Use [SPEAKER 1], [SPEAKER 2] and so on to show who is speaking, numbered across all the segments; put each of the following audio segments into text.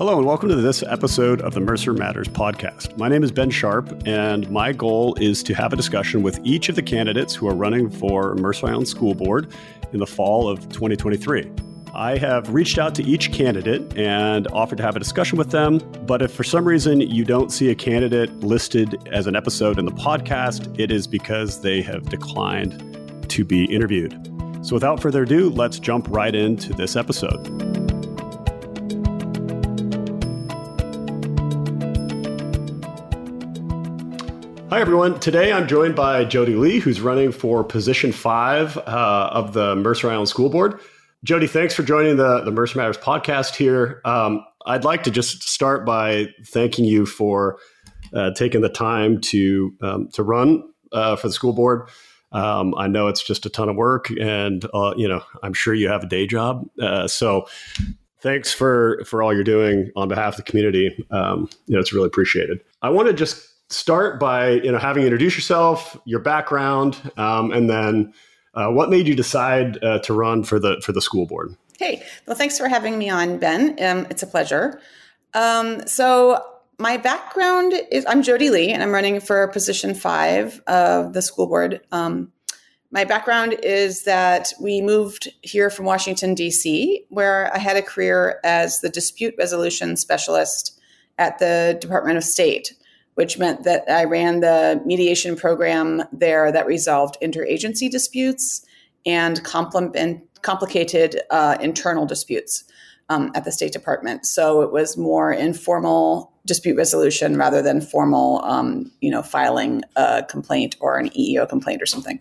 [SPEAKER 1] Hello, and welcome to this episode of the Mercer Matters podcast. My name is Ben Sharp, and my goal is to have a discussion with each of the candidates who are running for Mercer Island School Board in the fall of 2023. I have reached out to each candidate and offered to have a discussion with them. But if for some reason you don't see a candidate listed as an episode in the podcast, it is because they have declined to be interviewed. So without further ado, let's jump right into this episode. Hi, everyone. Today I'm joined by Jody Lee, who's running for position five uh, of the Mercer Island School Board. Jody, thanks for joining the, the Mercer Matters podcast here. Um, I'd like to just start by thanking you for uh, taking the time to, um, to run uh, for the school board. Um, I know it's just a ton of work, and uh, you know I'm sure you have a day job. Uh, so thanks for for all you're doing on behalf of the community. Um, you know, it's really appreciated. I want to just start by you know having introduce yourself, your background, um, and then uh, what made you decide uh, to run for the for the school board.
[SPEAKER 2] Hey, well, thanks for having me on, Ben. Um, it's a pleasure. Um, so my background is I'm Jody Lee, and I'm running for position five of the school board. Um, my background is that we moved here from Washington, D.C., where I had a career as the dispute resolution specialist at the Department of State which meant that I ran the mediation program there that resolved interagency disputes and compl- complicated uh, internal disputes um, at the State Department. So it was more informal dispute resolution rather than formal, um, you know, filing a complaint or an EEO complaint or something.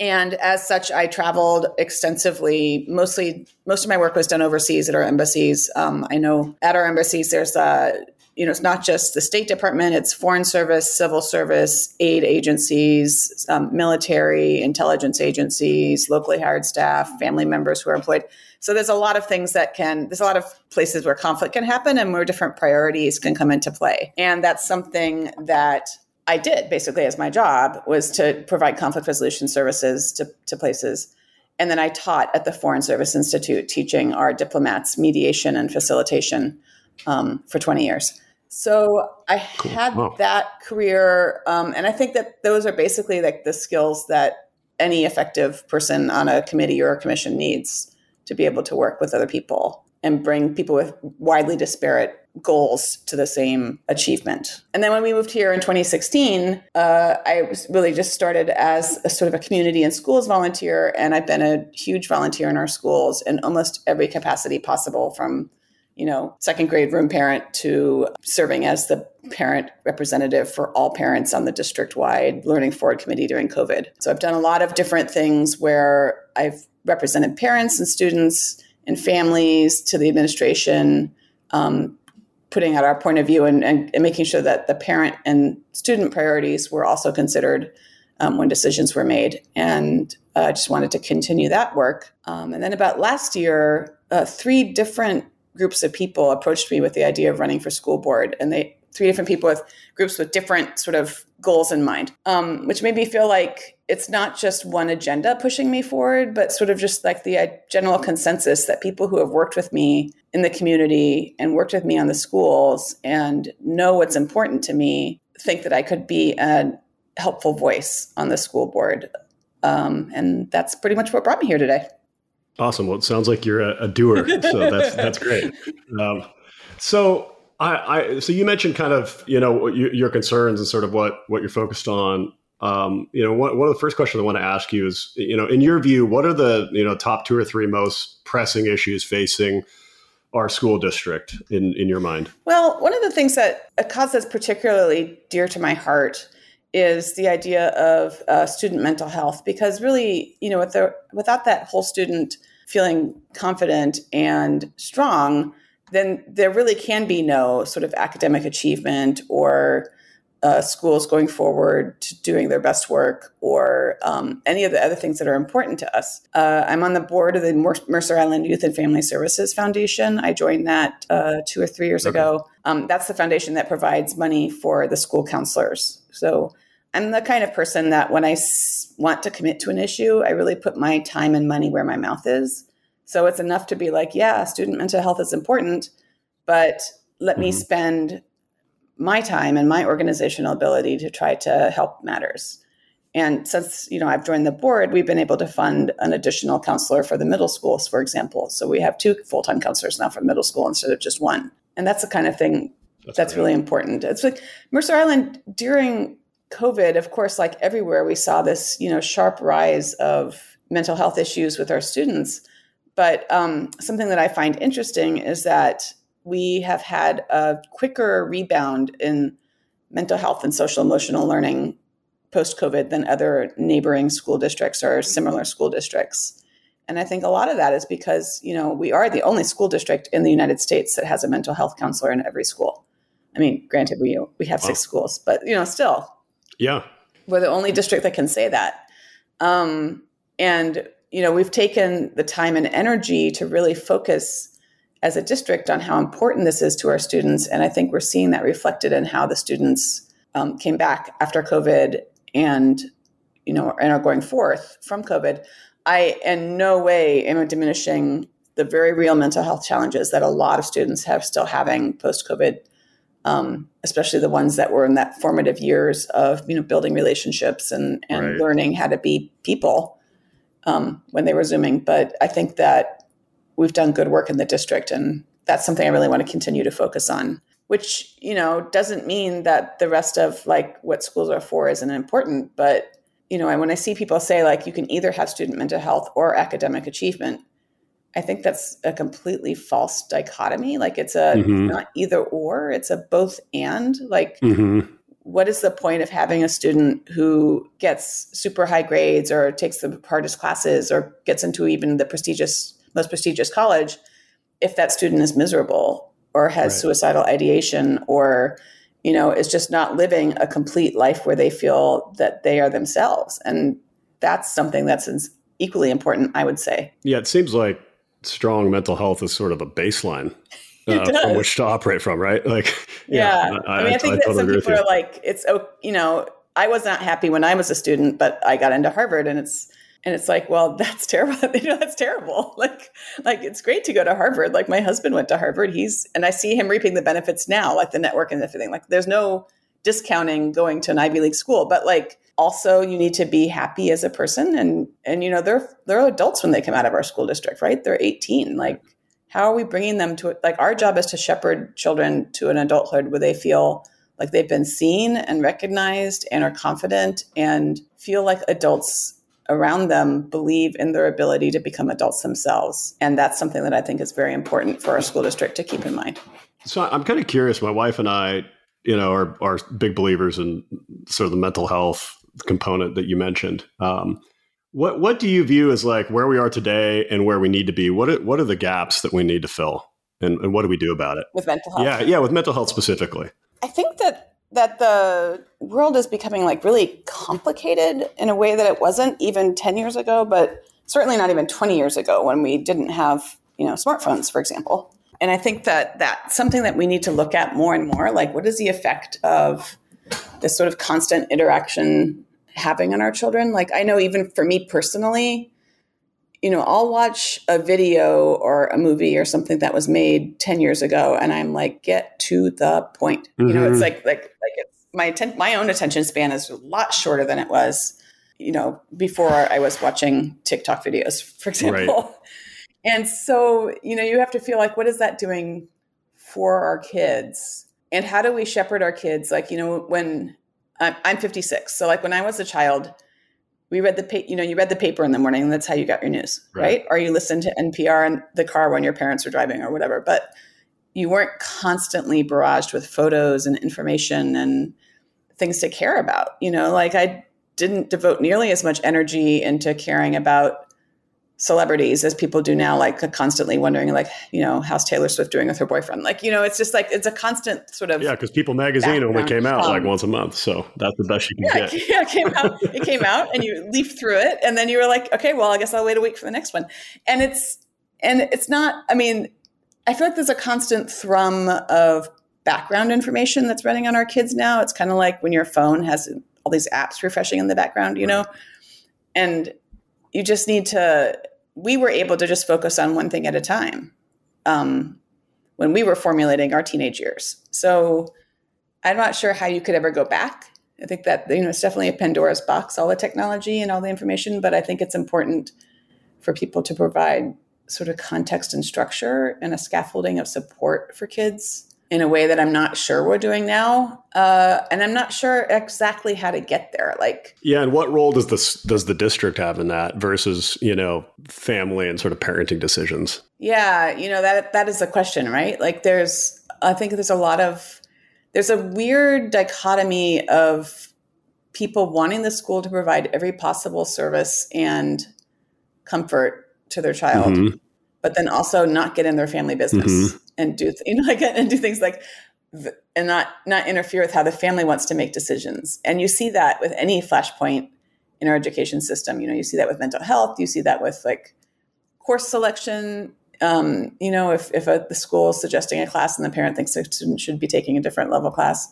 [SPEAKER 2] And as such, I traveled extensively. Mostly, most of my work was done overseas at our embassies. Um, I know at our embassies, there's a you know, it's not just the State Department, it's Foreign Service, Civil Service, aid agencies, um, military, intelligence agencies, locally hired staff, family members who are employed. So there's a lot of things that can, there's a lot of places where conflict can happen and where different priorities can come into play. And that's something that I did basically as my job was to provide conflict resolution services to, to places. And then I taught at the Foreign Service Institute, teaching our diplomats mediation and facilitation um, for 20 years. So I cool. had wow. that career, um, and I think that those are basically like the skills that any effective person on a committee or a commission needs to be able to work with other people and bring people with widely disparate goals to the same achievement. And then when we moved here in 2016, uh, I was really just started as a sort of a community and schools volunteer, and I've been a huge volunteer in our schools in almost every capacity possible from you know, second grade room parent to serving as the parent representative for all parents on the district wide learning forward committee during COVID. So I've done a lot of different things where I've represented parents and students and families to the administration, um, putting out our point of view and, and, and, making sure that the parent and student priorities were also considered um, when decisions were made. And uh, I just wanted to continue that work. Um, and then about last year, uh, three different groups of people approached me with the idea of running for school board, and they three different people with groups with different sort of goals in mind, um, which made me feel like it's not just one agenda pushing me forward, but sort of just like the uh, general consensus that people who have worked with me in the community and worked with me on the schools and know what's important to me think that I could be a helpful voice on the school board. Um, and that's pretty much what brought me here today.
[SPEAKER 1] Awesome. Well, it sounds like you're a, a doer, so that's that's great. Um, so I, I, so you mentioned kind of you know your, your, concerns and sort of what what you're focused on. Um, you know, one, one of the first questions I want to ask you is, you know, in your view, what are the you know top two or three most pressing issues facing our school district in in your mind?
[SPEAKER 2] Well, one of the things that a cause that's particularly dear to my heart is the idea of uh, student mental health because really you know with the, without that whole student feeling confident and strong then there really can be no sort of academic achievement or uh, schools going forward to doing their best work or um, any of the other things that are important to us. Uh, I'm on the board of the Mercer Island Youth and Family Services Foundation. I joined that uh, two or three years okay. ago. Um, that's the foundation that provides money for the school counselors. So I'm the kind of person that when I s- want to commit to an issue, I really put my time and money where my mouth is. So it's enough to be like, yeah, student mental health is important, but let mm-hmm. me spend my time and my organizational ability to try to help matters. And since you know I've joined the board, we've been able to fund an additional counselor for the middle schools, for example. So we have two full time counselors now for middle school instead of just one. And that's the kind of thing that's, that's really important. It's like Mercer Island during COVID, of course, like everywhere, we saw this you know sharp rise of mental health issues with our students. But um, something that I find interesting is that we have had a quicker rebound in mental health and social emotional learning post COVID than other neighboring school districts or similar school districts. And I think a lot of that is because, you know, we are the only school district in the United States that has a mental health counselor in every school. I mean, granted, we we have wow. six schools, but you know, still,
[SPEAKER 1] yeah,
[SPEAKER 2] we're the only district that can say that. Um, and you know, we've taken the time and energy to really focus as a district on how important this is to our students, and I think we're seeing that reflected in how the students um, came back after COVID and you know and are going forth from covid i in no way am diminishing the very real mental health challenges that a lot of students have still having post covid um, especially the ones that were in that formative years of you know building relationships and and right. learning how to be people um, when they were zooming but i think that we've done good work in the district and that's something i really want to continue to focus on which you know doesn't mean that the rest of like what schools are for isn't important but you know when i see people say like you can either have student mental health or academic achievement i think that's a completely false dichotomy like it's a mm-hmm. not either or it's a both and like mm-hmm. what is the point of having a student who gets super high grades or takes the hardest classes or gets into even the prestigious most prestigious college if that student is miserable or has right. suicidal ideation or you know is just not living a complete life where they feel that they are themselves and that's something that's equally important i would say
[SPEAKER 1] yeah it seems like strong mental health is sort of a baseline uh, from which to operate from right? Like
[SPEAKER 2] yeah, yeah. I, I, mean i, think I, that totally some people are like it's you know i was not happy when i was a student but i got into harvard and it's and it's like well that's terrible. You know that's terrible. Like like it's great to go to harvard. Like my husband went to harvard. He's and i see him reaping the benefits now like the network and everything. Like there's no discounting going to an ivy league school but like also you need to be happy as a person and and you know they're they're adults when they come out of our school district right they're 18 like how are we bringing them to like our job is to shepherd children to an adulthood where they feel like they've been seen and recognized and are confident and feel like adults around them believe in their ability to become adults themselves. And that's something that I think is very important for our school district to keep in mind.
[SPEAKER 1] So I'm kind of curious. My wife and I, you know, are, are big believers in sort of the mental health component that you mentioned. Um, what what do you view as like where we are today and where we need to be? What are, what are the gaps that we need to fill, and, and what do we do about it
[SPEAKER 2] with mental health?
[SPEAKER 1] Yeah, yeah, with mental health specifically.
[SPEAKER 2] I think that that the world is becoming like really complicated in a way that it wasn't even 10 years ago but certainly not even 20 years ago when we didn't have you know smartphones for example and i think that that's something that we need to look at more and more like what is the effect of this sort of constant interaction having on our children like i know even for me personally you know, I'll watch a video or a movie or something that was made 10 years ago and I'm like, get to the point. Mm-hmm. You know, it's mm-hmm. like, like, like it's my, atten- my own attention span is a lot shorter than it was, you know, before I was watching TikTok videos, for example. Right. And so, you know, you have to feel like, what is that doing for our kids? And how do we shepherd our kids? Like, you know, when I'm, I'm 56. So like when I was a child, we read the pa- you know you read the paper in the morning and that's how you got your news right, right? or you listened to npr in the car when your parents were driving or whatever but you weren't constantly barraged with photos and information and things to care about you know like i didn't devote nearly as much energy into caring about celebrities as people do now, like constantly wondering, like, you know, how's Taylor Swift doing with her boyfriend? Like, you know, it's just like it's a constant sort of
[SPEAKER 1] yeah. Because People Magazine only came out um, like once a month, so that's the best you can
[SPEAKER 2] yeah,
[SPEAKER 1] get.
[SPEAKER 2] Yeah, it came out. It came out, and you leafed through it, and then you were like, okay, well, I guess I'll wait a week for the next one. And it's and it's not. I mean, I feel like there's a constant thrum of background information that's running on our kids now. It's kind of like when your phone has all these apps refreshing in the background, you know, and you just need to we were able to just focus on one thing at a time um, when we were formulating our teenage years. So I'm not sure how you could ever go back. I think that you know it's definitely a Pandora's box, all the technology and all the information, but I think it's important for people to provide sort of context and structure and a scaffolding of support for kids in a way that I'm not sure we're doing now, uh, and I'm not sure exactly how to get there. Like,
[SPEAKER 1] yeah, and what role does this does the district have in that versus you know family and sort of parenting decisions?
[SPEAKER 2] Yeah, you know that that is the question, right? Like, there's I think there's a lot of there's a weird dichotomy of people wanting the school to provide every possible service and comfort to their child, mm-hmm. but then also not get in their family business. Mm-hmm and do you know like and do things like and not not interfere with how the family wants to make decisions. And you see that with any flashpoint in our education system. You know, you see that with mental health. You see that with like course selection. Um, you know, if if a, the school is suggesting a class and the parent thinks the student should be taking a different level class,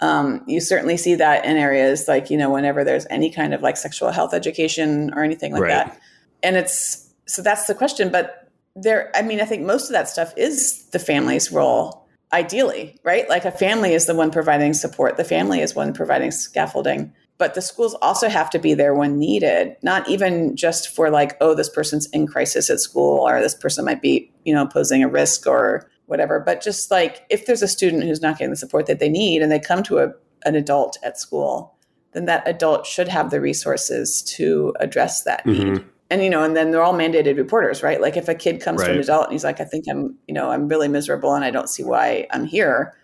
[SPEAKER 2] um, you certainly see that in areas like you know whenever there's any kind of like sexual health education or anything like right. that. And it's so that's the question, but there i mean i think most of that stuff is the family's role ideally right? Like a family is the one providing support. The family is one providing scaffolding. But the schools also have to be there when needed not even just for like oh this person's in crisis at school or this person might be you know posing a risk or whatever. But just like if there's a student who's not getting the support that they need and they come to a, an adult at school then that adult should have the resources to address that mm-hmm. need and you know and then they're all mandated reporters right like if a kid comes right. to an adult and he's like i think i'm you know i'm really miserable and i don't see why i'm here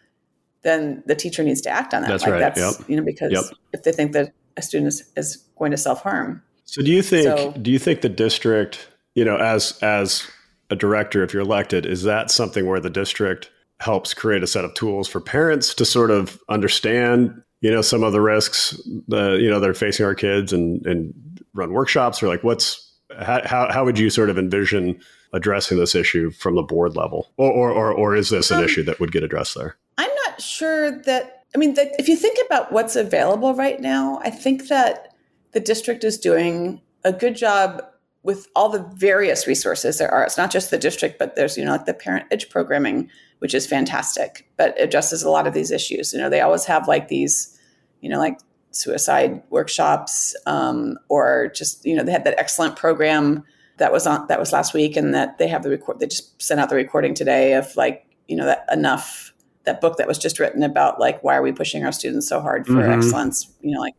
[SPEAKER 2] then the teacher needs to act on that
[SPEAKER 1] that's
[SPEAKER 2] like
[SPEAKER 1] right
[SPEAKER 2] that's
[SPEAKER 1] yep.
[SPEAKER 2] you know because yep. if they think that a student is, is going to self-harm
[SPEAKER 1] so do you think so, do you think the district you know as as a director if you're elected is that something where the district helps create a set of tools for parents to sort of understand you know some of the risks the you know they're facing our kids and and run workshops or like what's how, how would you sort of envision addressing this issue from the board level? Or, or, or, or is this an um, issue that would get addressed there?
[SPEAKER 2] I'm not sure that, I mean, that if you think about what's available right now, I think that the district is doing a good job with all the various resources there are. It's not just the district, but there's, you know, like the parent edge programming, which is fantastic, but addresses a lot of these issues. You know, they always have like these, you know, like suicide workshops um, or just you know they had that excellent program that was on that was last week and that they have the record they just sent out the recording today of like you know that enough that book that was just written about like why are we pushing our students so hard for mm-hmm. excellence you know like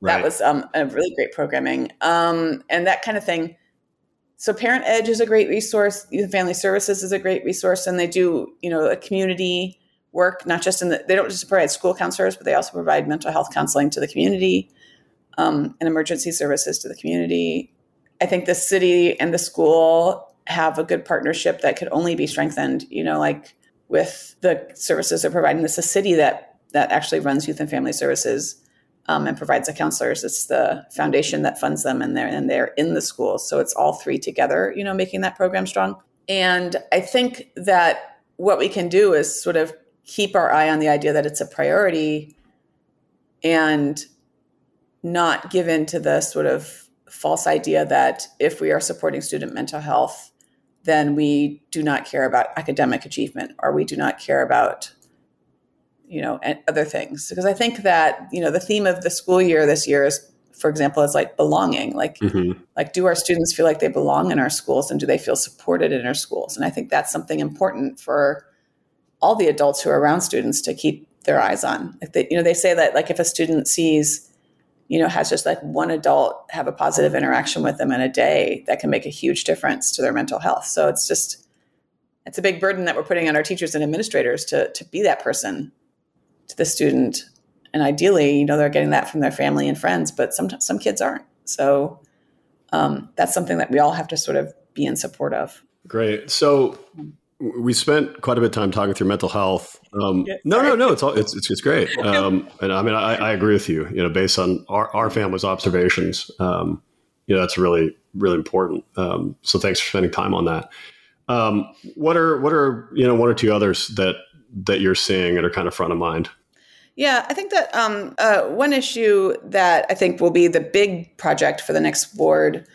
[SPEAKER 2] right. that was um, a really great programming um, and that kind of thing so parent edge is a great resource youth and family services is a great resource and they do you know a community work, not just in the, they don't just provide school counselors, but they also provide mental health counseling to the community um, and emergency services to the community. I think the city and the school have a good partnership that could only be strengthened, you know, like with the services they're providing. This is a city that, that actually runs youth and family services um, and provides the counselors. It's the foundation that funds them and they're, and they're in the schools. So it's all three together, you know, making that program strong. And I think that what we can do is sort of keep our eye on the idea that it's a priority and not give in to the sort of false idea that if we are supporting student mental health, then we do not care about academic achievement or we do not care about you know and other things. Because i think that you know the theme of the school year this year is for example is like belonging. Like mm-hmm. like do our students feel like they belong in our schools and do they feel supported in our schools? And i think that's something important for all the adults who are around students to keep their eyes on. If they, you know, they say that like if a student sees, you know, has just like one adult have a positive interaction with them in a day, that can make a huge difference to their mental health. So it's just, it's a big burden that we're putting on our teachers and administrators to to be that person to the student. And ideally, you know, they're getting that from their family and friends, but some some kids aren't. So um, that's something that we all have to sort of be in support of.
[SPEAKER 1] Great. So we spent quite a bit of time talking through mental health. Um, yeah, no, no, no. It's all it's it's, it's great. Um, and I mean, I, I, agree with you. You know, based on our, our family's observations, um, you know, that's really really important. Um, so thanks for spending time on that. Um, what are what are you know one or two others that that you're seeing that are kind of front of mind?
[SPEAKER 2] Yeah, I think that um, uh, one issue that I think will be the big project for the next board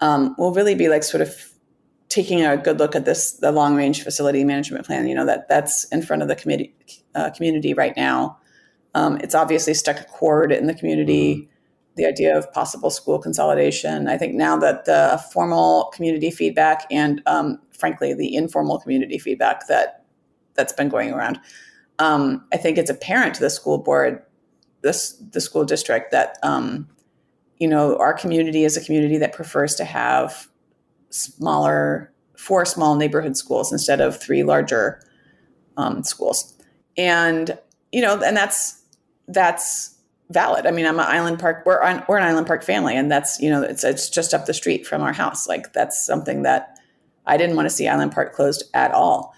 [SPEAKER 2] will really be like sort of taking a good look at this the long range facility management plan. You know that that's in front of the committee uh, community right now. Um, it's obviously stuck a chord in the community. Mm-hmm. The idea of possible school consolidation. I think now that the formal community feedback and, um, frankly, the informal community feedback that that's been going around, um, I think it's apparent to the school board, this the school district that um, you know our community is a community that prefers to have smaller, four small neighborhood schools instead of three larger um, schools, and you know, and that's that's valid. I mean, I'm an Island Park. We're on, we're an Island Park family, and that's you know, it's it's just up the street from our house. Like that's something that I didn't want to see Island Park closed at all,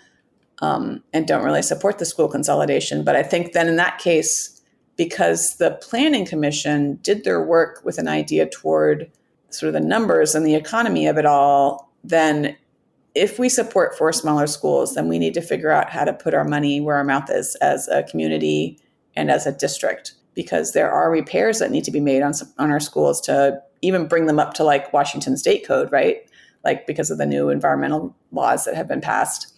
[SPEAKER 2] um, and don't really support the school consolidation. But I think then in that case, because the Planning Commission did their work with an idea toward sort of the numbers and the economy of it all, then if we support four smaller schools, then we need to figure out how to put our money where our mouth is as a community and as a district because there are repairs that need to be made on on our schools to even bring them up to like Washington State Code, right? Like because of the new environmental laws that have been passed.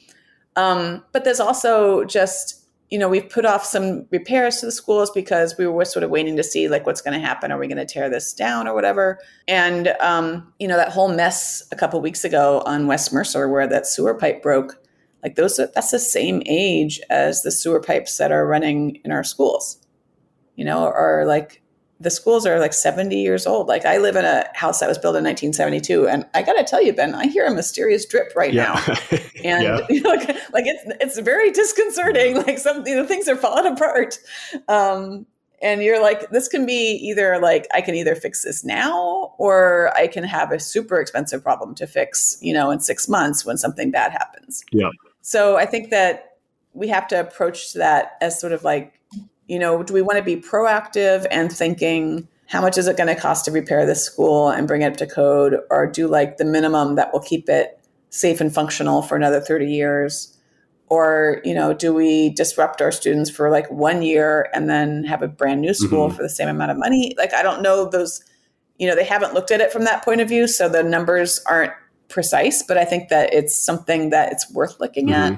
[SPEAKER 2] Um, but there's also just you know we've put off some repairs to the schools because we were sort of waiting to see like what's going to happen. Are we going to tear this down or whatever? And um, you know that whole mess a couple weeks ago on West Mercer where that sewer pipe broke. Like those, that's the same age as the sewer pipes that are running in our schools you know, or like the schools are like 70 years old. Like I live in a house that was built in 1972 and I got to tell you, Ben, I hear a mysterious drip right yeah. now. And yeah. you know, like, like, it's, it's very disconcerting. Like some, you know, things are falling apart. Um, and you're like, this can be either like, I can either fix this now or I can have a super expensive problem to fix, you know, in six months when something bad happens.
[SPEAKER 1] Yeah.
[SPEAKER 2] So I think that we have to approach that as sort of like you know, do we want to be proactive and thinking, how much is it going to cost to repair this school and bring it up to code, or do like the minimum that will keep it safe and functional for another 30 years? Or, you know, do we disrupt our students for like one year and then have a brand new school mm-hmm. for the same amount of money? Like, I don't know those, you know, they haven't looked at it from that point of view. So the numbers aren't precise, but I think that it's something that it's worth looking mm-hmm.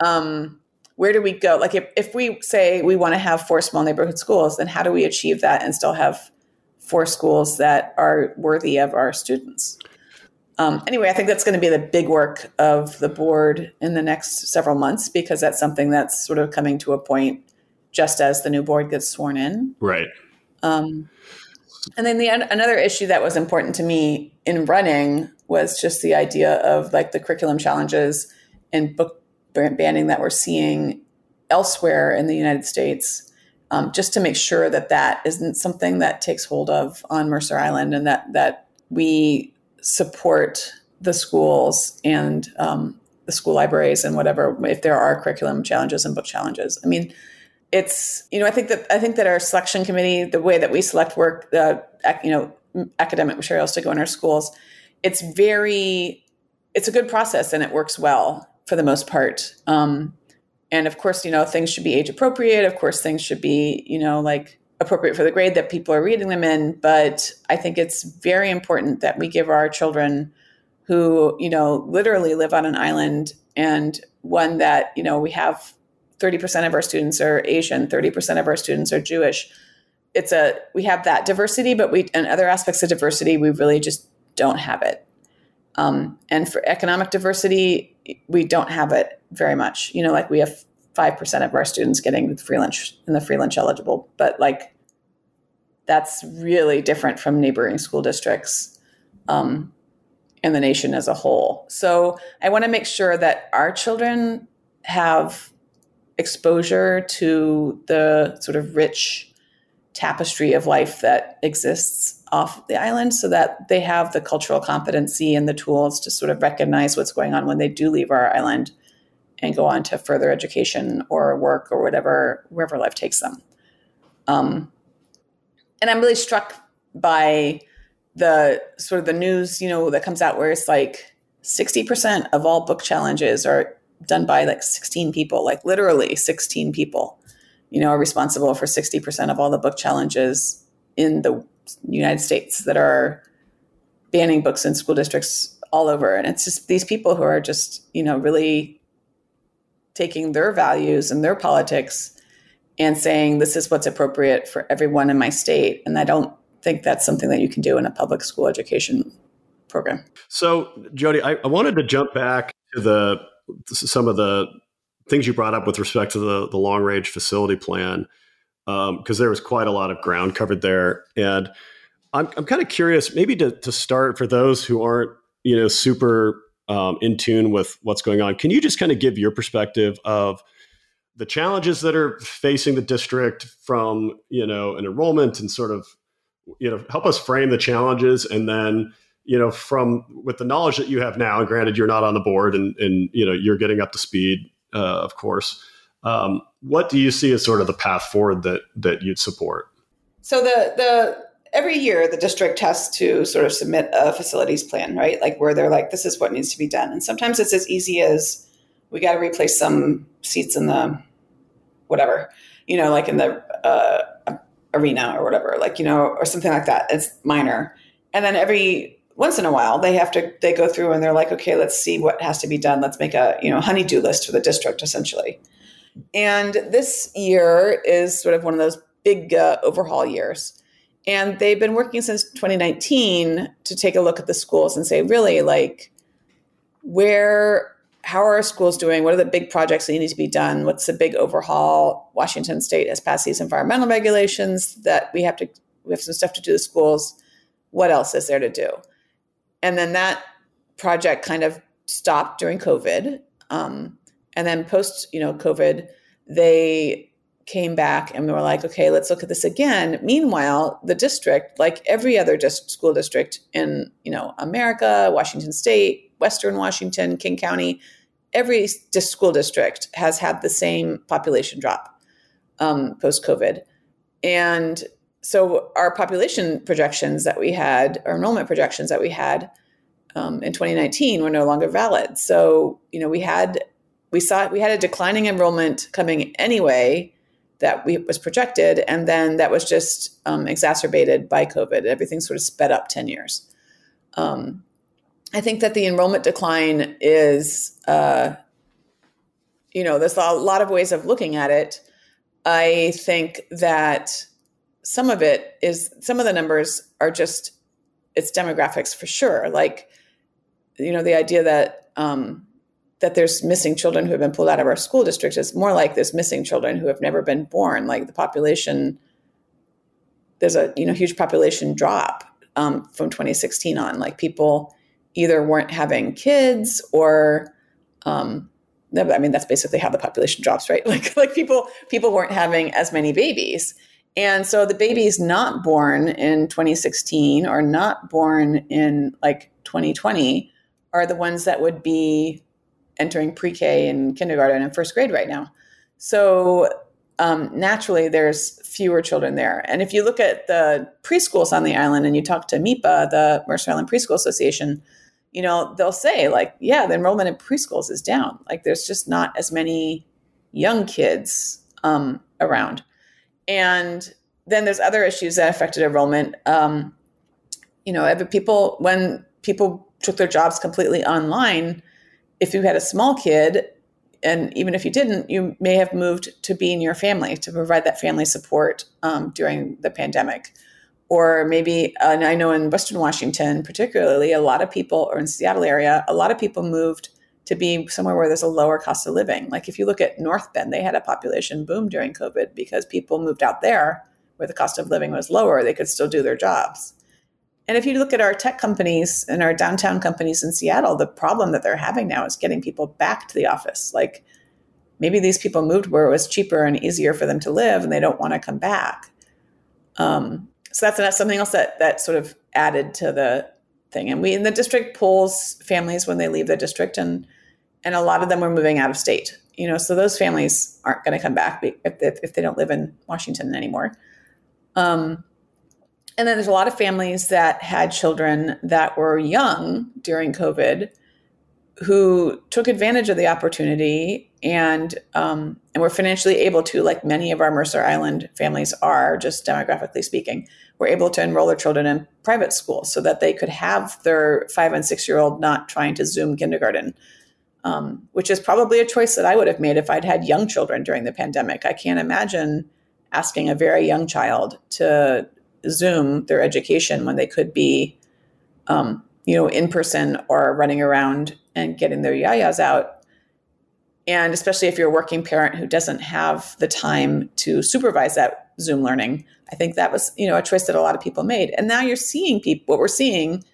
[SPEAKER 2] at. Um, where do we go? Like if, if we say we want to have four small neighborhood schools, then how do we achieve that and still have four schools that are worthy of our students? Um, anyway, I think that's going to be the big work of the board in the next several months because that's something that's sort of coming to a point just as the new board gets sworn in.
[SPEAKER 1] Right. Um,
[SPEAKER 2] and then the another issue that was important to me in running was just the idea of like the curriculum challenges and book banning that we're seeing elsewhere in the United States, um, just to make sure that that isn't something that takes hold of on Mercer Island, and that that we support the schools and um, the school libraries and whatever if there are curriculum challenges and book challenges. I mean, it's you know I think that I think that our selection committee, the way that we select work, uh, you know, academic materials to go in our schools, it's very it's a good process and it works well for the most part. Um, and of course, you know, things should be age appropriate. Of course, things should be, you know, like appropriate for the grade that people are reading them in. But I think it's very important that we give our children who, you know, literally live on an island and one that, you know, we have 30% of our students are Asian, 30% of our students are Jewish. It's a, we have that diversity, but we, and other aspects of diversity, we really just don't have it. Um, and for economic diversity, we don't have it very much. You know, like we have five percent of our students getting free lunch in the free lunch eligible, but like that's really different from neighboring school districts um, and the nation as a whole. So I want to make sure that our children have exposure to the sort of rich tapestry of life that exists off the island so that they have the cultural competency and the tools to sort of recognize what's going on when they do leave our island and go on to further education or work or whatever wherever life takes them. Um, and i'm really struck by the sort of the news you know that comes out where it's like 60% of all book challenges are done by like 16 people like literally 16 people you know are responsible for 60% of all the book challenges in the United States that are banning books in school districts all over. And it's just these people who are just, you know, really taking their values and their politics and saying this is what's appropriate for everyone in my state. And I don't think that's something that you can do in a public school education program.
[SPEAKER 1] So, Jody, I, I wanted to jump back to the some of the things you brought up with respect to the, the long range facility plan, because um, there was quite a lot of ground covered there. And I'm, I'm kind of curious, maybe to, to start for those who aren't, you know, super um, in tune with what's going on, can you just kind of give your perspective of the challenges that are facing the district from, you know, an enrollment and sort of, you know, help us frame the challenges and then, you know, from with the knowledge that you have now, and granted you're not on the board and, and you know, you're getting up to speed, uh, of course. Um, what do you see as sort of the path forward that that you'd support?
[SPEAKER 2] So the the every year the district has to sort of submit a facilities plan, right? Like where they're like, this is what needs to be done. And sometimes it's as easy as we got to replace some seats in the whatever, you know, like in the uh, arena or whatever, like, you know, or something like that. It's minor. And then every once in a while they have to they go through and they're like okay let's see what has to be done let's make a you know honeydew list for the district essentially and this year is sort of one of those big uh, overhaul years. And they've been working since 2019 to take a look at the schools and say really like where how are our schools doing? What are the big projects that need to be done? What's the big overhaul? Washington state has passed these environmental regulations that we have to we have some stuff to do to schools. What else is there to do? And then that project kind of stopped during COVID. Um, and then post, you know, COVID, they came back and we were like, okay, let's look at this again. Meanwhile, the district, like every other school district in, you know, America, Washington State, Western Washington, King County, every dis- school district has had the same population drop um, post COVID. And so our population projections that we had, our enrollment projections that we had um, in 2019 were no longer valid. So you know we had we saw we had a declining enrollment coming anyway that we was projected, and then that was just um, exacerbated by COVID. Everything sort of sped up 10 years. Um, I think that the enrollment decline is, uh, you know, there's a lot of ways of looking at it. I think that some of it is some of the numbers are just it's demographics for sure like you know the idea that um, that there's missing children who have been pulled out of our school district is more like there's missing children who have never been born. Like the population there's a you know huge population drop um, from 2016 on. Like people either weren't having kids or um, I mean that's basically how the population drops, right? Like like people people weren't having as many babies, and so the babies not born in 2016 or not born in like 2020 are the ones that would be entering pre-K and kindergarten and first grade right now. So um, naturally, there's fewer children there. And if you look at the preschools on the island and you talk to MEPA, the Mercer Island Preschool Association, you know they'll say like, yeah, the enrollment in preschools is down. Like there's just not as many young kids um, around. And then there's other issues that affected enrollment. Um, you know, people when people took their jobs completely online, if you had a small kid, and even if you didn't, you may have moved to be in your family to provide that family support um, during the pandemic. Or maybe, and I know in Western Washington, particularly, a lot of people, or in Seattle area, a lot of people moved to be somewhere where there's a lower cost of living. Like if you look at North Bend, they had a population boom during COVID because people moved out there where the cost of living was lower. They could still do their jobs. And if you look at our tech companies and our downtown companies in Seattle, the problem that they're having now is getting people back to the office. Like maybe these people moved where it was cheaper and easier for them to live and they don't want to come back. Um, so that's, that's something else that, that sort of added to the thing. And we in the district pulls families when they leave the district and and a lot of them were moving out of state. You know, so those families aren't going to come back if, if, if, they don't live in Washington anymore. Um, and then there's a lot of families that had children that were young during COVID who took advantage of the opportunity and um, and were financially able to, like many of our Mercer Island families are, just demographically speaking, were able to enroll their children in private school so that they could have their five and six year old not trying to Zoom kindergarten, um, which is probably a choice that I would have made if I'd had young children during the pandemic. I can't imagine asking a very young child to Zoom their education when they could be, um, you know, in person or running around and getting their yayas out. And especially if you're a working parent who doesn't have the time to supervise that Zoom learning, I think that was, you know, a choice that a lot of people made. And now you're seeing people, what we're seeing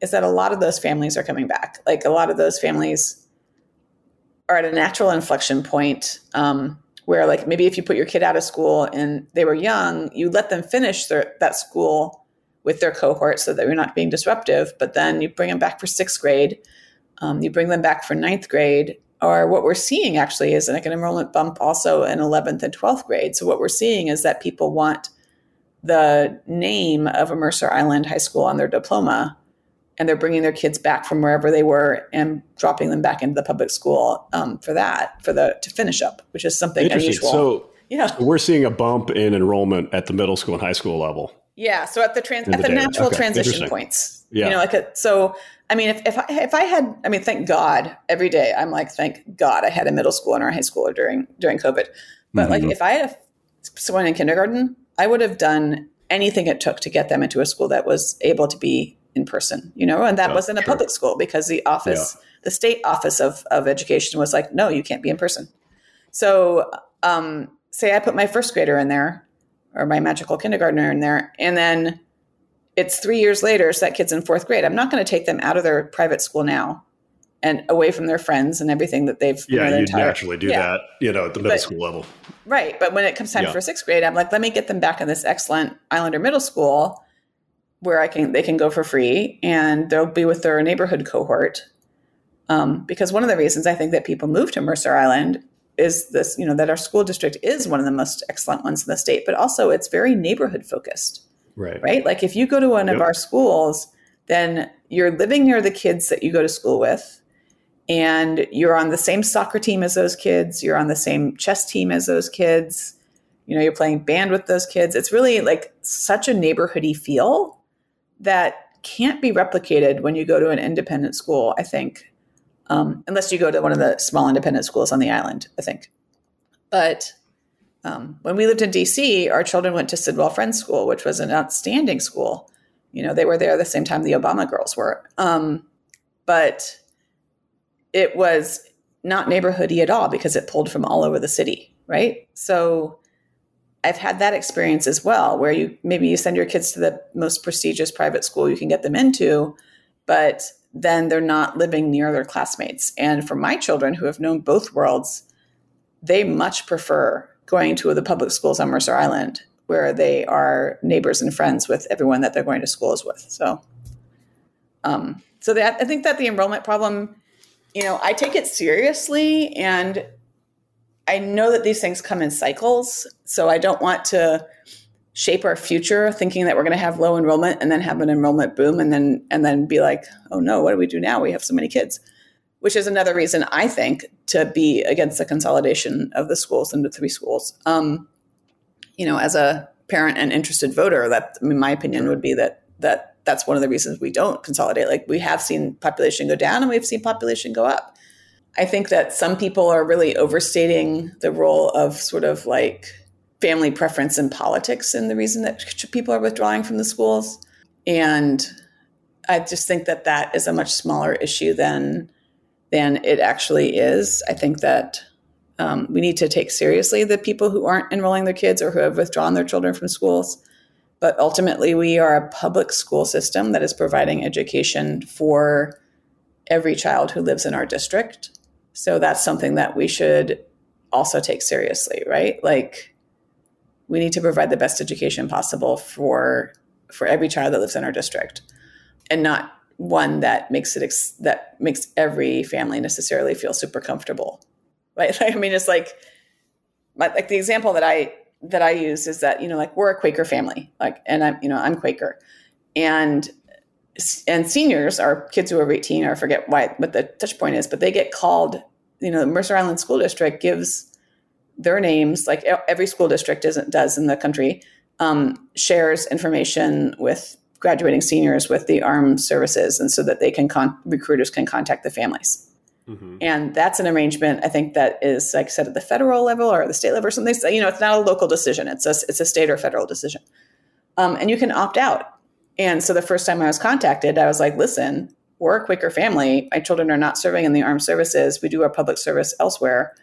[SPEAKER 2] is that a lot of those families are coming back. Like a lot of those families are at a natural inflection point um, where, like, maybe if you put your kid out of school and they were young, you let them finish their, that school with their cohort so that you're not being disruptive. But then you bring them back for sixth grade, um, you bring them back for ninth grade. Or what we're seeing actually is like an enrollment bump also in 11th and 12th grade. So what we're seeing is that people want the name of a Mercer Island High School on their diploma, and they're bringing their kids back from wherever they were and dropping them back into the public school um, for that, for the to finish up, which is something unusual.
[SPEAKER 1] So, yeah, we're seeing a bump in enrollment at the middle school and high school level.
[SPEAKER 2] Yeah, so at the trans at the, the natural okay. transition points, yeah. you know, like a, so. I mean, if if I, if I had, I mean, thank God every day. I'm like, thank God I had a middle school and a high schooler during during COVID. But mm-hmm. like, if I had a, someone in kindergarten, I would have done anything it took to get them into a school that was able to be in person, you know, and that wasn't a sure. public school because the office, yeah. the state office of, of education was like, no, you can't be in person. So, um, say I put my first grader in there or my magical kindergartner in there, and then it's three years later, so that kid's in fourth grade. I'm not going to take them out of their private school now and away from their friends and everything that they've
[SPEAKER 1] yeah you entire, naturally do yeah. that you know at the middle but, school level
[SPEAKER 2] right but when it comes time yeah. for sixth grade i'm like let me get them back in this excellent islander middle school where i can they can go for free and they'll be with their neighborhood cohort. Um, because one of the reasons i think that people move to mercer island is this you know that our school district is one of the most excellent ones in the state but also it's very neighborhood focused.
[SPEAKER 1] Right.
[SPEAKER 2] Right? Like if you go to one yep. of our schools then you're living near the kids that you go to school with and you're on the same soccer team as those kids you're on the same chess team as those kids you know you're playing band with those kids. It's really like such a neighborhoody feel that can't be replicated when you go to an independent school i think um, unless you go to one of the small independent schools on the island i think. But um, when we lived in dc our children went to sidwell friends school which was an outstanding school. You know they were there the same time the obama girls were. Um, but it was not neighborhoody at all because it pulled from all over the city, right? So I've had that experience as well, where you maybe you send your kids to the most prestigious private school you can get them into, but then they're not living near their classmates. And for my children who have known both worlds, they much prefer going to the public schools on Mercer Island, where they are neighbors and friends with everyone that they're going to schools with. So, um, so that I think that the enrollment problem you know, I take it seriously and I know that these things come in cycles. So I don't want to shape our future thinking that we're going to have low enrollment and then have an enrollment boom and then and then be like, "Oh no, what do we do now? We have so many kids." Which is another reason I think to be against the consolidation of the schools into three schools. Um, you know, as a parent and interested voter, that I mean, my opinion would be that that that's one of the reasons we don't consolidate. Like we have seen population go down and we've seen population go up. I think that some people are really overstating the role of sort of like family preference in politics and the reason that people are withdrawing from the schools. And I just think that that is a much smaller issue than than it actually is. I think that um, we need to take seriously the people who aren't enrolling their kids or who have withdrawn their children from schools. But ultimately, we are a public school system that is providing education for every child who lives in our district. So that's something that we should also take seriously, right? Like we need to provide the best education possible for for every child that lives in our district and not one that makes it ex- that makes every family necessarily feel super comfortable. Right? I mean, it's like like the example that I that I use is that, you know, like we're a Quaker family, like, and I'm, you know, I'm Quaker. And and seniors are kids who are 18 or I forget why what the touch point is, but they get called, you know, the Mercer Island School District gives their names, like every school district does, does in the country, um, shares information with graduating seniors with the armed services, and so that they can con- recruiters can contact the families. Mm-hmm. And that's an arrangement I think that is like said at the federal level or the state level or something. So, you know, it's not a local decision; it's a it's a state or federal decision, um, and you can opt out. And so the first time I was contacted, I was like, "Listen, we're a Quaker family. My children are not serving in the armed services. We do our public service elsewhere.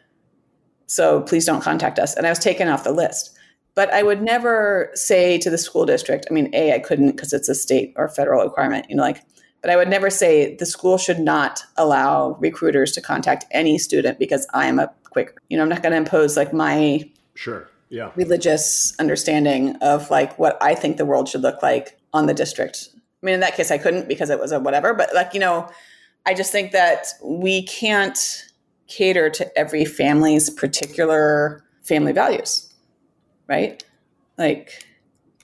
[SPEAKER 2] So please don't contact us. And I was taken off the list. But I would never say to the school district, I mean, A, I couldn't because it's a state or federal requirement, you know, like, but I would never say the school should not allow recruiters to contact any student because I'm a Quaker. You know, I'm not going to impose like my
[SPEAKER 1] sure, yeah,
[SPEAKER 2] religious understanding of like what I think the world should look like on the district. I mean, in that case, I couldn't because it was a whatever. But like, you know, I just think that we can't cater to every family's particular family values, right? Like,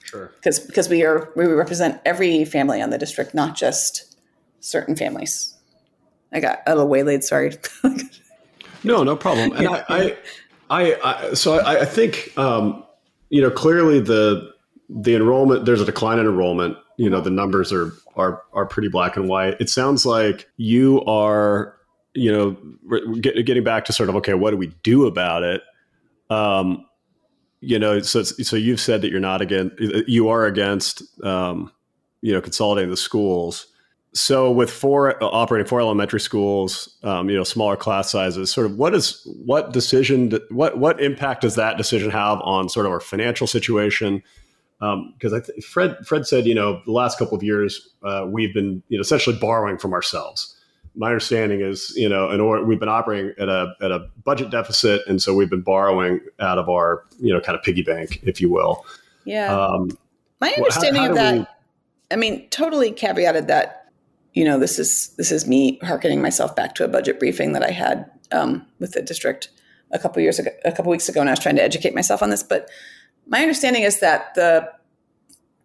[SPEAKER 1] sure,
[SPEAKER 2] because because we are we represent every family on the district, not just certain families. I got a little waylaid. Sorry.
[SPEAKER 1] no, no problem. And I, I, I, I so I, I think um, you know clearly the the enrollment there's a decline in enrollment. You know the numbers are are are pretty black and white. It sounds like you are you know, get, getting back to sort of okay, what do we do about it? Um, you know, so so you've said that you're not against, you are against, um, you know, consolidating the schools. So with four operating four elementary schools, um, you know, smaller class sizes, sort of what is what decision, what what impact does that decision have on sort of our financial situation? Because um, th- Fred Fred said, you know, the last couple of years uh, we've been you know essentially borrowing from ourselves my understanding is, you know, in order we've been operating at a at a budget deficit, and so we've been borrowing out of our, you know, kind of piggy bank, if you will.
[SPEAKER 2] Yeah. Um, my understanding how, how of that, we, I mean, totally caveated that, you know, this is this is me harkening myself back to a budget briefing that I had um, with the district a couple years ago, a couple weeks ago, and I was trying to educate myself on this. But my understanding is that the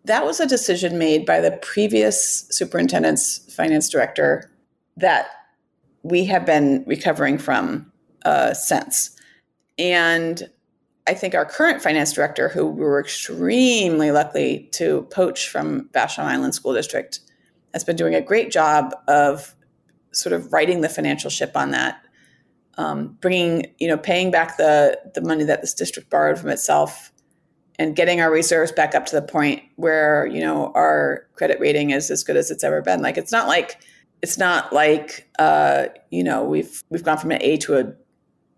[SPEAKER 2] that was a decision made by the previous superintendent's finance director that we have been recovering from uh, since. And I think our current finance director, who we were extremely lucky to poach from Vashon Island School District, has been doing a great job of sort of righting the financial ship on that, um, bringing, you know, paying back the the money that this district borrowed from itself, and getting our reserves back up to the point where you know our credit rating is as good as it's ever been. Like it's not like it's not like uh, you know we've we've gone from an A to a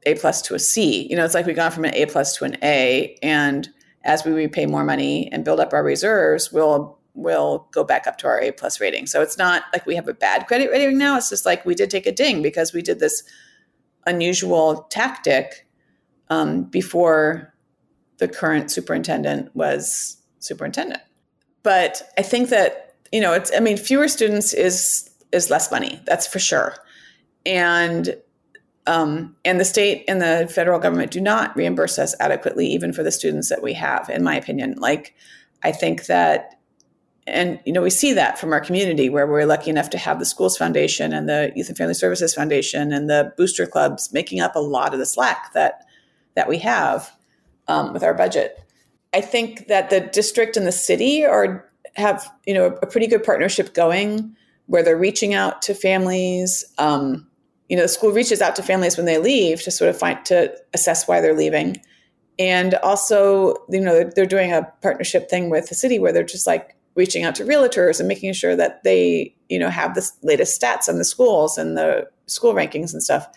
[SPEAKER 2] A plus to a C. You know, it's like we've gone from an A plus to an A, and as we repay more money and build up our reserves, we'll we'll go back up to our A plus rating. So it's not like we have a bad credit rating now. It's just like we did take a ding because we did this unusual tactic um, before the current superintendent was superintendent. But I think that you know, it's I mean, fewer students is is less money. That's for sure. And um, and the state and the federal government do not reimburse us adequately, even for the students that we have. In my opinion, like I think that, and you know, we see that from our community where we're lucky enough to have the Schools Foundation and the Youth and Family Services Foundation and the booster clubs making up a lot of the slack that that we have um, with our budget. I think that the district and the city are have you know a pretty good partnership going where they're reaching out to families. Um, you know, the school reaches out to families when they leave to sort of find to assess why they're leaving, and also, you know, they're, they're doing a partnership thing with the city where they're just like reaching out to realtors and making sure that they, you know, have the latest stats on the schools and the school rankings and stuff.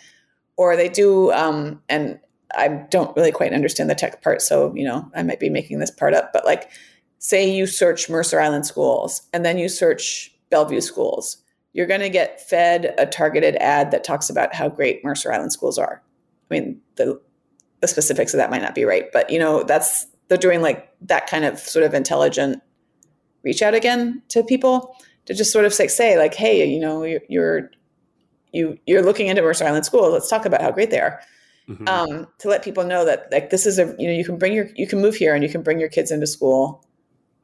[SPEAKER 2] Or they do, um, and I don't really quite understand the tech part, so you know, I might be making this part up, but like, say you search Mercer Island schools and then you search Bellevue schools, you're going to get fed a targeted ad that talks about how great Mercer Island schools are. I mean, the the specifics of that might not be right, but you know, that's they're doing like that kind of sort of intelligent reach out again to people to just sort of say, say like, hey, you know, you're, you're you you're looking into Mercer Island schools Let's talk about how great they are. Mm-hmm. Um, to let people know that like this is a you know you can bring your you can move here and you can bring your kids into school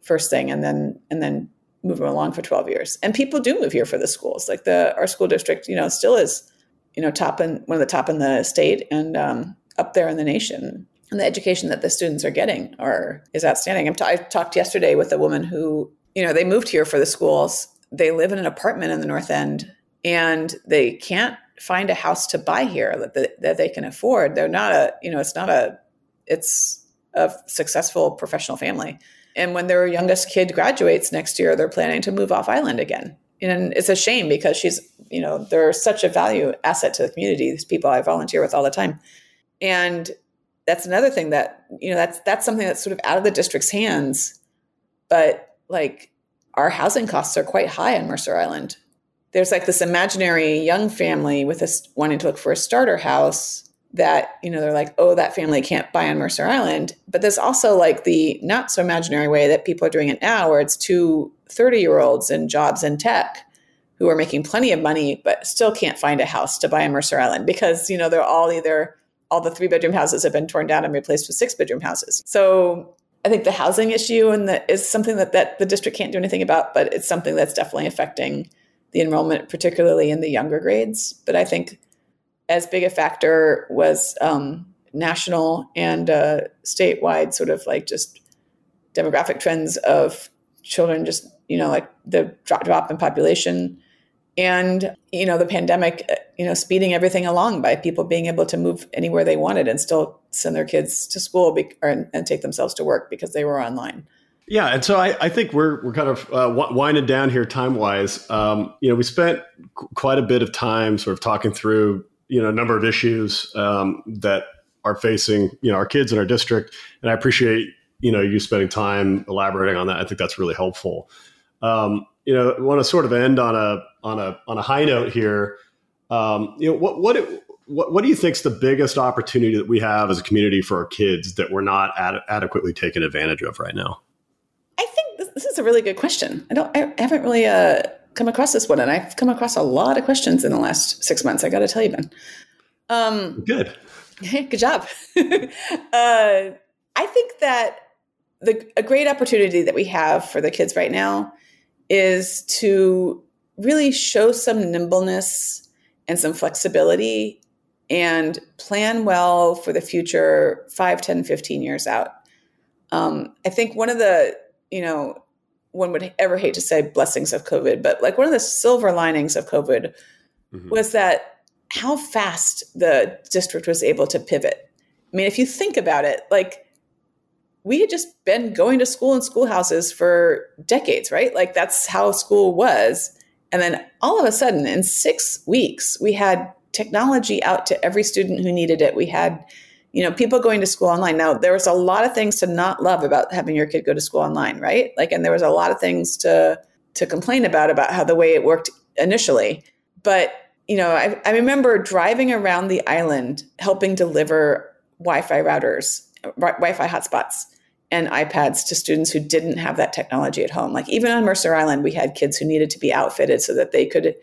[SPEAKER 2] first thing and then and then move them along for 12 years. And people do move here for the schools. Like the our school district, you know, still is, you know, top in one of the top in the state and um, up there in the nation. And the education that the students are getting are is outstanding. I'm t- I talked yesterday with a woman who, you know, they moved here for the schools. They live in an apartment in the North End, and they can't find a house to buy here that, the, that they can afford. They're not a, you know, it's not a, it's a successful professional family. And when their youngest kid graduates next year, they're planning to move off island again. And it's a shame because she's, you know, they're such a value asset to the community. These people I volunteer with all the time. And that's another thing that, you know, that's that's something that's sort of out of the district's hands. But like our housing costs are quite high on Mercer Island there's like this imaginary young family with us wanting to look for a starter house that you know they're like oh that family can't buy on mercer island. But there's also like the not so imaginary way that people are doing it now where it's two 30 year olds in jobs in tech who are making plenty of money but still can't find a house to buy on mercer island because you know they're all either all the three bedroom houses have been torn down and replaced with six bedroom houses. So i think the housing issue and that is something that, that the district can't do anything about but it's something that's definitely affecting the enrollment, particularly in the younger grades. But I think as big a factor was um, national and uh, statewide sort of like just demographic trends of children just you know like the drop, drop in population and you know the pandemic uh, you know speeding everything along by people being able to move anywhere they wanted and still send their kids to school be- or, and take themselves to work because they were online
[SPEAKER 1] yeah, and so I, I think we're we're kind of uh, winding down here time wise. Um, you know, we spent qu- quite a bit of time sort of talking through you know a number of issues um, that are facing you know our kids in our district, and I appreciate you know you spending time elaborating on that. I think that's really helpful. Um, you know, I want to sort of end on a on a on a high note here. Um, you know, what what it, what, what do you think is the biggest opportunity that we have as a community for our kids that we're not ad- adequately taking advantage of right now?
[SPEAKER 2] I think this, this is a really good question. I don't, I haven't really uh, come across this one, and I've come across a lot of questions in the last six months. I got to tell you, Ben.
[SPEAKER 1] Um, good.
[SPEAKER 2] Good job. uh, I think that the a great opportunity that we have for the kids right now is to really show some nimbleness and some flexibility and plan well for the future 5 10 15 years out um, i think one of the you know, one would ever hate to say blessings of COVID, but like one of the silver linings of COVID mm-hmm. was that how fast the district was able to pivot. I mean, if you think about it, like we had just been going to school in schoolhouses for decades, right? Like that's how school was. And then all of a sudden, in six weeks, we had technology out to every student who needed it. We had you know people going to school online. Now there was a lot of things to not love about having your kid go to school online right? Like and there was a lot of things to to complain about about how the way it worked initially. But you know i, I remember driving around the island helping deliver wi-fi routers wi-fi hotspots and ipads to students who didn't have that technology at home. Like even on mercer island we had kids who needed to be outfitted so that they could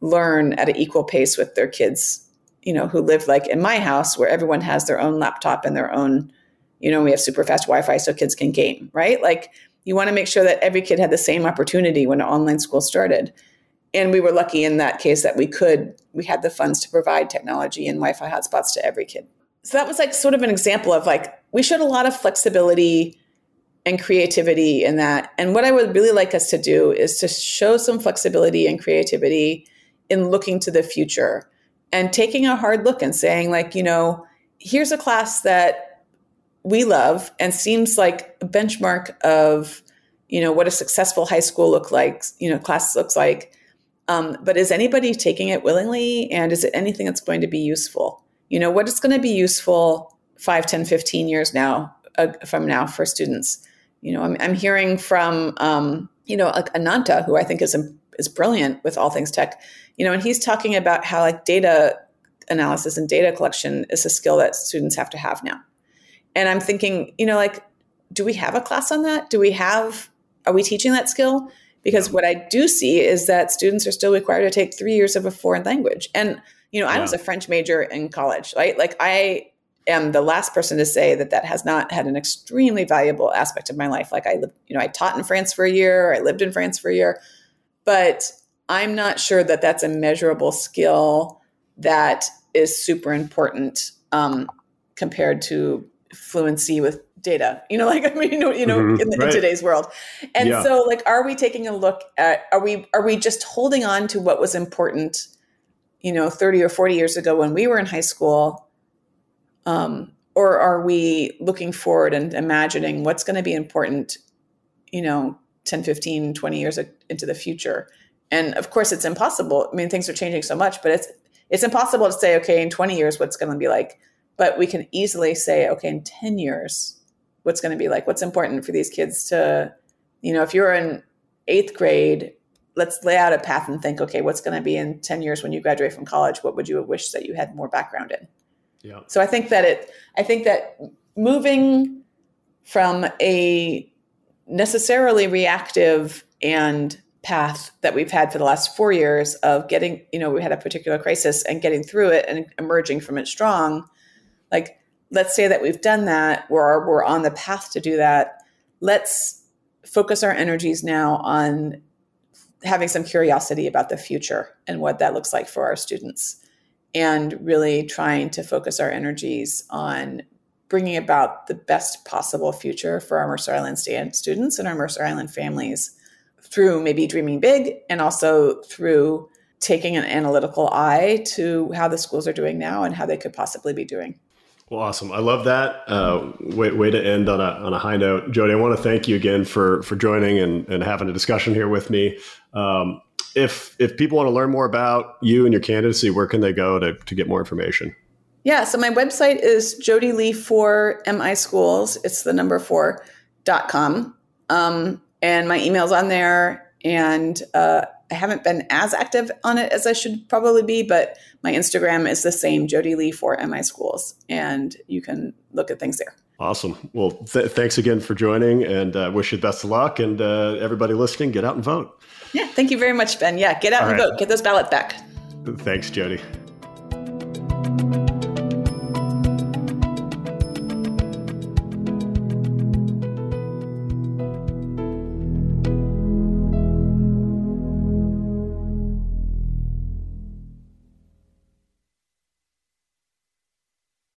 [SPEAKER 2] learn at an equal pace with their kids you know, who live like in my house where everyone has their own laptop and their own, you know, we have super fast Wi-Fi so kids can game, right? Like you want to make sure that every kid had the same opportunity when online school started. And we were lucky in that case that we could, we had the funds to provide technology and Wi-Fi hotspots to every kid. So that was like sort of an example of like we showed a lot of flexibility and creativity in that. And what I would really like us to do is to show some flexibility and creativity in looking to the future and taking a hard look and saying like you know here's a class that we love and seems like a benchmark of you know what a successful high school look like you know class looks like. Um, but is anybody taking it willingly? And is it anything that's going to be useful? You know what is going to be useful 5 10 15 years now uh, from now for students? You know i'm, I'm hearing from um, you know ananta who i think is is brilliant with all things tech. You know and he's talking about how like data analysis and data collection is a skill that students have to have now. And i'm thinking you know like do we have a class on that? Do we have are we teaching that skill? Because what i do see is that students are still required to take three years of a foreign language. And you know i was a french major in college right? Like i am the last person to say that that has not had an extremely valuable aspect of my life. Like I, you know, I taught in France for a year, I lived in France for a year, but I'm not sure that that's a measurable skill that is super important um, compared to fluency with data. You know, like I mean, you know, you know, mm-hmm. in, the, right. in, today's world. And yeah. so, like, are we taking a look at? Are we are we just holding on to what was important? You know, thirty or forty years ago when we were in high school, um, or are we looking forward and imagining what's going to be important? You know, 10, 15, 20 years into the future. And of course, it's impossible. I mean, things are changing so much, but it's it's impossible to say, okay, in 20 years, what's going to be like. But we can easily say, okay, in 10 years, what's going to be like? What's important for these kids to, you know, if you're in eighth grade, let's lay out a path and think, okay, what's going to be in 10 years when you graduate from college? What would you wish that you had more background in? Yeah. So I think that it, I think that moving from a necessarily reactive and path that we've had for the last four years of getting, you know, we had a particular crisis and getting through it and emerging from it strong. Like, let's say that we've done that, we're, we're on the path to do that. Let's focus our energies now on having some curiosity about the future and what that looks like for our students and really trying to focus our energies on bringing about the best possible future for our Mercer Island students and our Mercer Island families through maybe dreaming big and also through taking an analytical eye to how the schools are doing now and how they could possibly be doing.
[SPEAKER 1] Well, awesome. I love that. Uh, way, way to end on a, on a high note. Jody, I want to thank you again for, for joining and, and having a discussion here with me. Um, if, if people want to learn more about you and your candidacy, where can they go to, to get more information?
[SPEAKER 2] Yeah, so my website is Jody Lee for MI Schools. It's the number four dot com. Um, and my email's on there. And uh, I haven't been as active on it as I should probably be, but my Instagram is the same, Jody Lee for MI Schools, and you can look at things there.
[SPEAKER 1] Awesome. Well, th- thanks again for joining, and uh, wish you the best of luck. And uh, everybody listening, get out and vote.
[SPEAKER 2] Yeah, thank you very much, Ben. Yeah, get out All and right. vote. Get those ballots back.
[SPEAKER 1] Thanks, Jody.